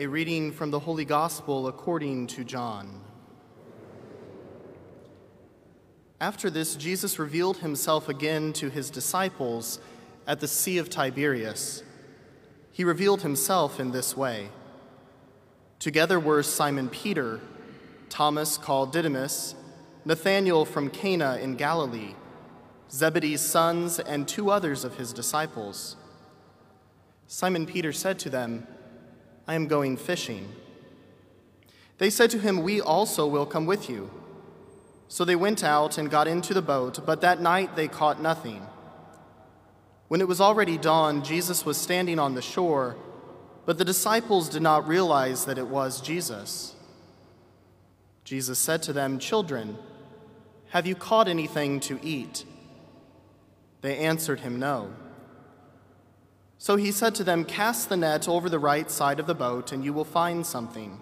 A reading from the Holy Gospel according to John. After this, Jesus revealed himself again to his disciples at the Sea of Tiberias. He revealed himself in this way. Together were Simon Peter, Thomas called Didymus, Nathanael from Cana in Galilee, Zebedee's sons, and two others of his disciples. Simon Peter said to them, I am going fishing. They said to him, We also will come with you. So they went out and got into the boat, but that night they caught nothing. When it was already dawn, Jesus was standing on the shore, but the disciples did not realize that it was Jesus. Jesus said to them, Children, have you caught anything to eat? They answered him, No. So he said to them, Cast the net over the right side of the boat, and you will find something.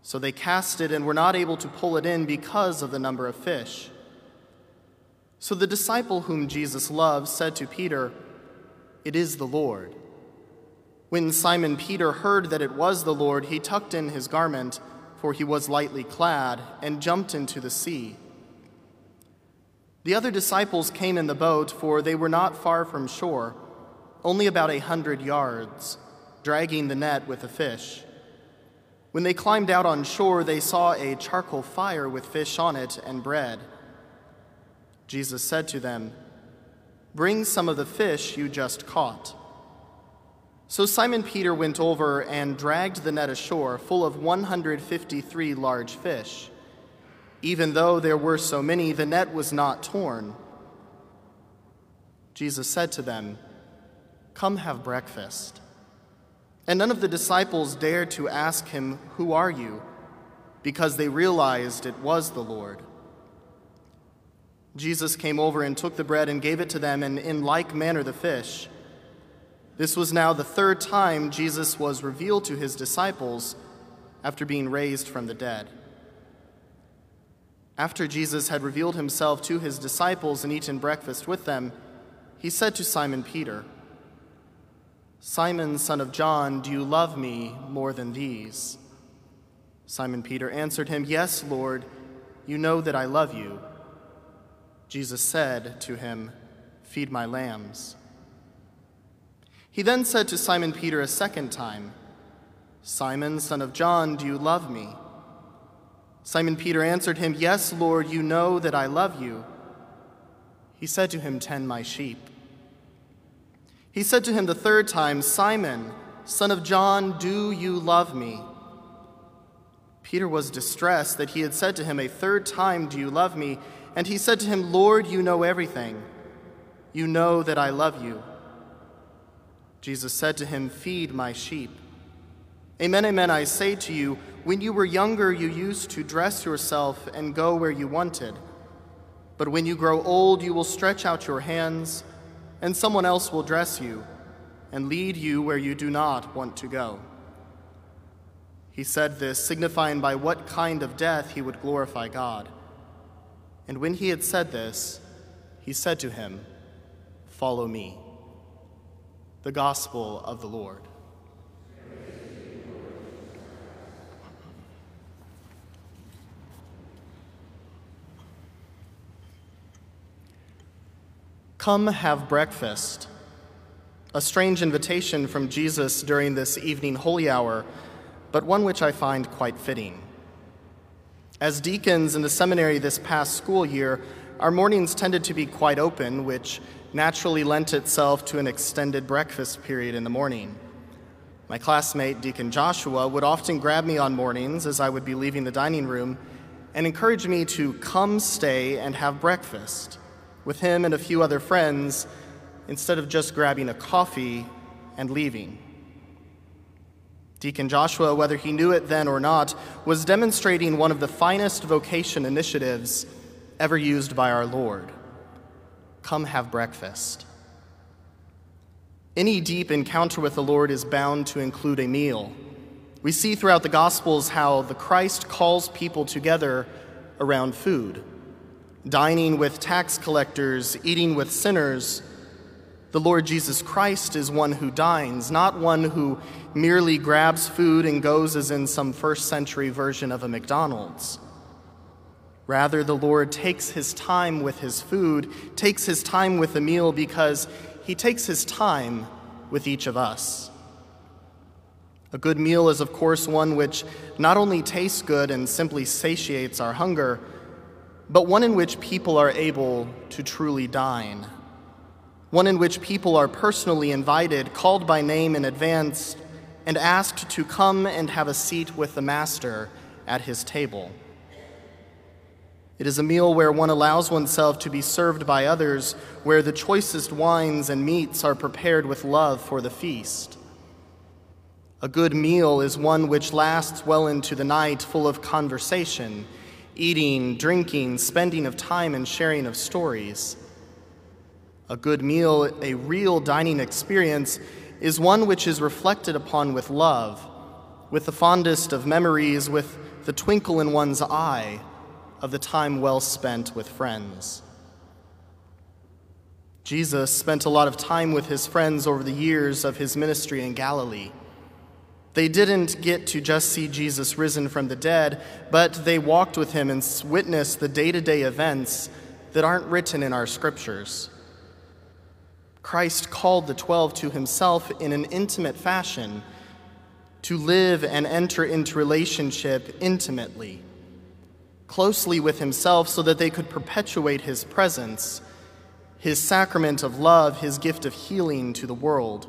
So they cast it and were not able to pull it in because of the number of fish. So the disciple whom Jesus loved said to Peter, It is the Lord. When Simon Peter heard that it was the Lord, he tucked in his garment, for he was lightly clad, and jumped into the sea. The other disciples came in the boat, for they were not far from shore only about a hundred yards, dragging the net with the fish. When they climbed out on shore, they saw a charcoal fire with fish on it and bread. Jesus said to them, Bring some of the fish you just caught. So Simon Peter went over and dragged the net ashore full of 153 large fish. Even though there were so many, the net was not torn. Jesus said to them, Come have breakfast. And none of the disciples dared to ask him, Who are you? because they realized it was the Lord. Jesus came over and took the bread and gave it to them, and in like manner the fish. This was now the third time Jesus was revealed to his disciples after being raised from the dead. After Jesus had revealed himself to his disciples and eaten breakfast with them, he said to Simon Peter, Simon, son of John, do you love me more than these? Simon Peter answered him, Yes, Lord, you know that I love you. Jesus said to him, Feed my lambs. He then said to Simon Peter a second time, Simon, son of John, do you love me? Simon Peter answered him, Yes, Lord, you know that I love you. He said to him, Tend my sheep. He said to him the third time, Simon, son of John, do you love me? Peter was distressed that he had said to him a third time, Do you love me? And he said to him, Lord, you know everything. You know that I love you. Jesus said to him, Feed my sheep. Amen, amen, I say to you, when you were younger, you used to dress yourself and go where you wanted. But when you grow old, you will stretch out your hands and someone else will dress you and lead you where you do not want to go. He said this, signifying by what kind of death he would glorify God. And when he had said this, he said to him, Follow me. The Gospel of the Lord. Come have breakfast. A strange invitation from Jesus during this evening holy hour, but one which I find quite fitting. As deacons in the seminary this past school year, our mornings tended to be quite open, which naturally lent itself to an extended breakfast period in the morning. My classmate, Deacon Joshua, would often grab me on mornings as I would be leaving the dining room and encourage me to come stay and have breakfast with him and a few other friends instead of just grabbing a coffee and leaving. Deacon Joshua, whether he knew it then or not, was demonstrating one of the finest vocation initiatives ever used by our Lord come have breakfast. Any deep encounter with the Lord is bound to include a meal. We see throughout the Gospels how the Christ calls people together around food dining with tax collectors, eating with sinners, The Lord Jesus Christ is one who dines, not one who merely grabs food and goes as in some first century version of a McDonald's. Rather, the Lord takes his time with his food, takes his time with the meal because he takes his time with each of us. A good meal is, of course, one which not only tastes good and simply satiates our hunger, but one in which people are able to truly dine one in which people are personally invited, called by name in advance, and asked to come and have a seat with the Master at his table. It is a meal where one allows oneself to be served by others, where the choicest wines and meats are prepared with love for the feast. A good meal is one which lasts well into the night, full of conversation, eating, drinking, spending of time, and sharing of stories. A good meal, a real dining experience, is one which is reflected upon with love, with the fondest of memories, with the twinkle in one's eye of the time well spent with friends. Jesus spent a lot of time with his friends over the years of his ministry in Galilee. They didn't get to just see Jesus risen from the dead, but they walked with him and witnessed the day to day events that aren't written in our scriptures. Christ called the twelve to himself in an intimate fashion to live and enter into relationship intimately, closely with himself, so that they could perpetuate his presence, his sacrament of love, his gift of healing to the world.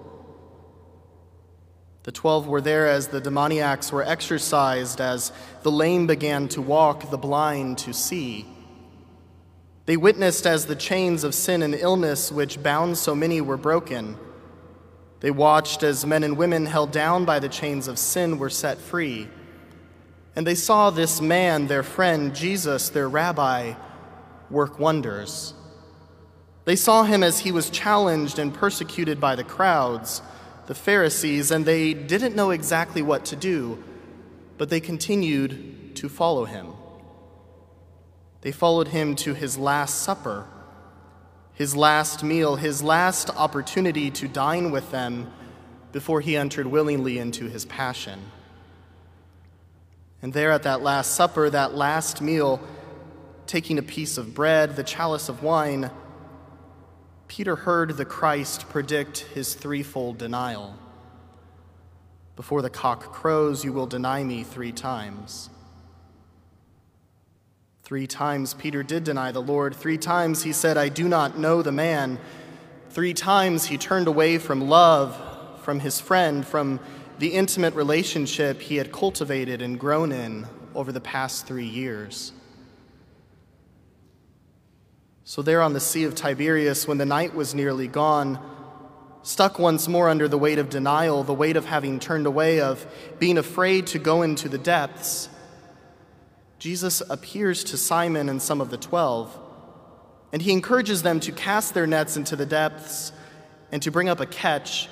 The twelve were there as the demoniacs were exorcised, as the lame began to walk, the blind to see they witnessed as the chains of sin and illness which bound so many were broken. They watched as men and women held down by the chains of sin were set free. And they saw this man, their friend, Jesus, their rabbi, work wonders. They saw him as he was challenged and persecuted by the crowds, the Pharisees, and they didn't know exactly what to do, but they continued to follow him. They followed him to his Last Supper, his last meal, his last opportunity to dine with them before he entered willingly into his passion. And there at that Last Supper, that last meal, taking a piece of bread, the chalice of wine, Peter heard the Christ predict his threefold denial. Before the cock crows, you will deny me three times. Three times Peter did deny the Lord. Three times he said, I do not know the man. Three times he turned away from love, from his friend, from the intimate relationship he had cultivated and grown in over the past three years. So, there on the Sea of Tiberias, when the night was nearly gone, stuck once more under the weight of denial, the weight of having turned away, of being afraid to go into the depths, Jesus appears to Simon and some of the twelve, and he encourages them to cast their nets into the depths and to bring up a catch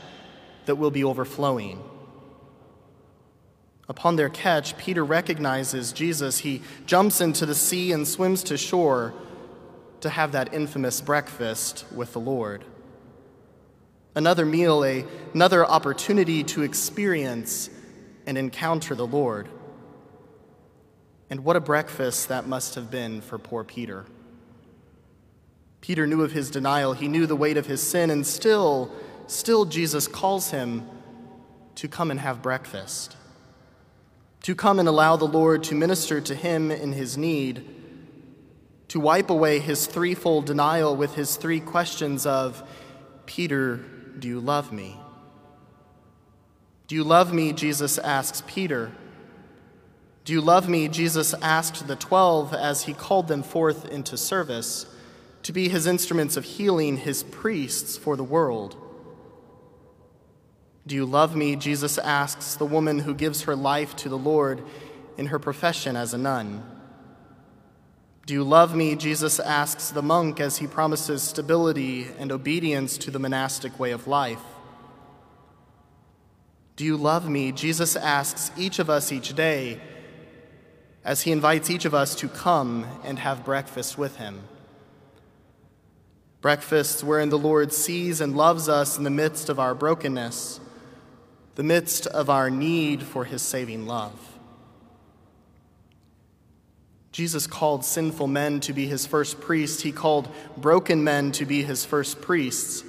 that will be overflowing. Upon their catch, Peter recognizes Jesus. He jumps into the sea and swims to shore to have that infamous breakfast with the Lord. Another meal, a, another opportunity to experience and encounter the Lord. And what a breakfast that must have been for poor Peter. Peter knew of his denial, he knew the weight of his sin, and still, still Jesus calls him to come and have breakfast, to come and allow the Lord to minister to him in his need, to wipe away his threefold denial with his three questions of Peter, do you love me? Do you love me? Jesus asks Peter. Do you love me? Jesus asked the twelve as he called them forth into service to be his instruments of healing, his priests for the world. Do you love me? Jesus asks the woman who gives her life to the Lord in her profession as a nun. Do you love me? Jesus asks the monk as he promises stability and obedience to the monastic way of life. Do you love me? Jesus asks each of us each day as he invites each of us to come and have breakfast with him. breakfasts wherein the Lord sees and loves us in the midst of our brokenness, the midst of our need for his saving love. Jesus called sinful men to be his first priests. He called broken men to be his first priests.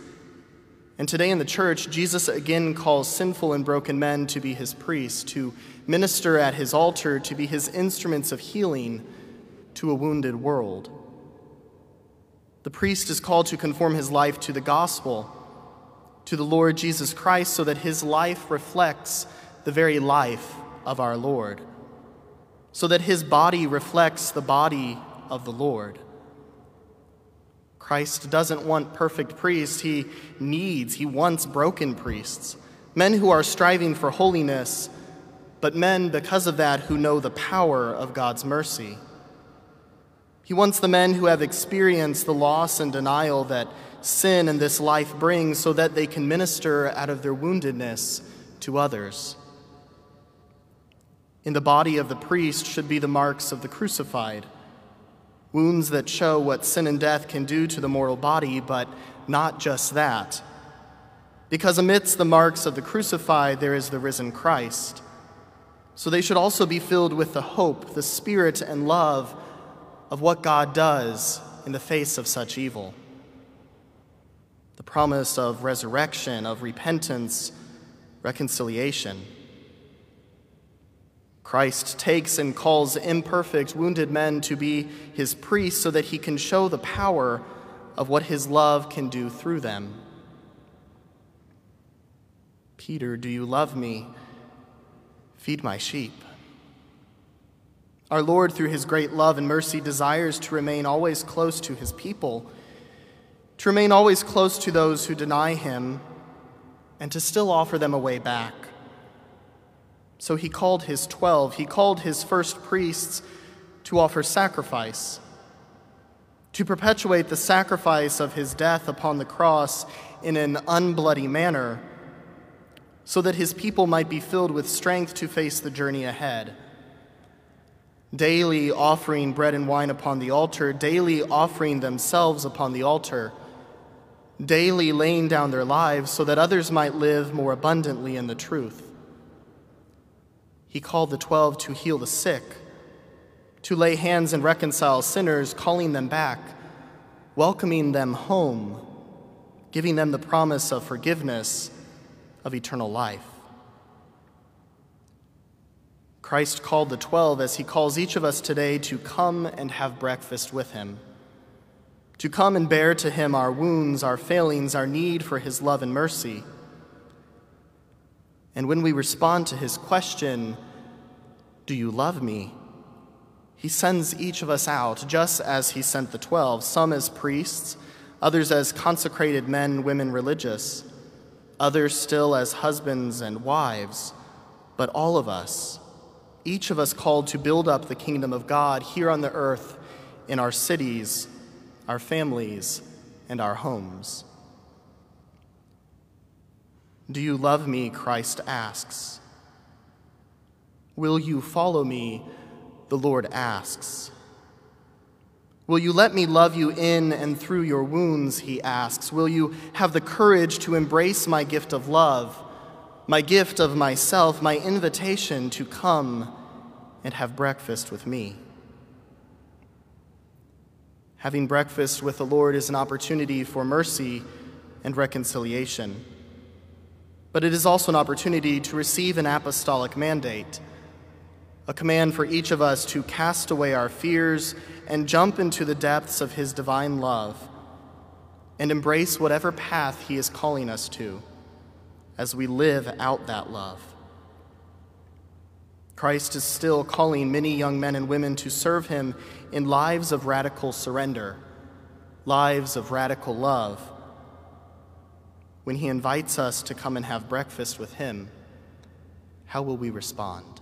And today in the church, Jesus again calls sinful and broken men to be his priests, to minister at his altar, to be his instruments of healing to a wounded world. The priest is called to conform his life to the gospel, to the Lord Jesus Christ, so that his life reflects the very life of our Lord, so that his body reflects the body of the Lord. Christ doesn't want perfect priests, he needs, he wants broken priests, men who are striving for holiness, but men, because of that, who know the power of God's mercy. He wants the men who have experienced the loss and denial that sin and this life brings so that they can minister out of their woundedness to others. In the body of the priest should be the marks of the crucified, wounds that show what sin and death can do to the mortal body, but not just that. Because amidst the marks of the crucified, there is the risen Christ. So they should also be filled with the hope, the spirit, and love of what God does in the face of such evil. The promise of resurrection, of repentance, reconciliation. Christ takes and calls imperfect, wounded men to be his priests so that he can show the power of what his love can do through them. Peter, do you love me? Feed my sheep. Our Lord, through his great love and mercy, desires to remain always close to his people, to remain always close to those who deny him, and to still offer them a way back. So he called his twelve, he called his first priests to offer sacrifice, to perpetuate the sacrifice of his death upon the cross in an unbloody manner, so that his people might be filled with strength to face the journey ahead daily offering bread and wine upon the altar, daily offering themselves upon the altar, daily laying down their lives so that others might live more abundantly in the truth. He called the twelve to heal the sick, to lay hands and reconcile sinners, calling them back, welcoming them home, giving them the promise of forgiveness, of eternal life. Christ called the twelve as he calls each of us today to come and have breakfast with him, to come and bear to him our wounds, our failings, our need for his love and mercy. And when we respond to his question, Do you love me? He sends each of us out just as he sent the twelve, some as priests, others as consecrated men, women, religious, others still as husbands and wives, but all of us each of us called to build up the kingdom of God here on the earth in our cities, our families, and our homes. Do you love me? Christ asks. Will you follow me? The Lord asks. Will you let me love you in and through your wounds? He asks. Will you have the courage to embrace my gift of love? my gift of myself, my invitation to come and have breakfast with me. Having breakfast with the Lord is an opportunity for mercy and reconciliation, but it is also an opportunity to receive an apostolic mandate, a command for each of us to cast away our fears and jump into the depths of His divine love and embrace whatever path He is calling us to as we live out that love. Christ is still calling many young men and women to serve him in lives of radical surrender, lives of radical love. When he invites us to come and have breakfast with him, how will we respond?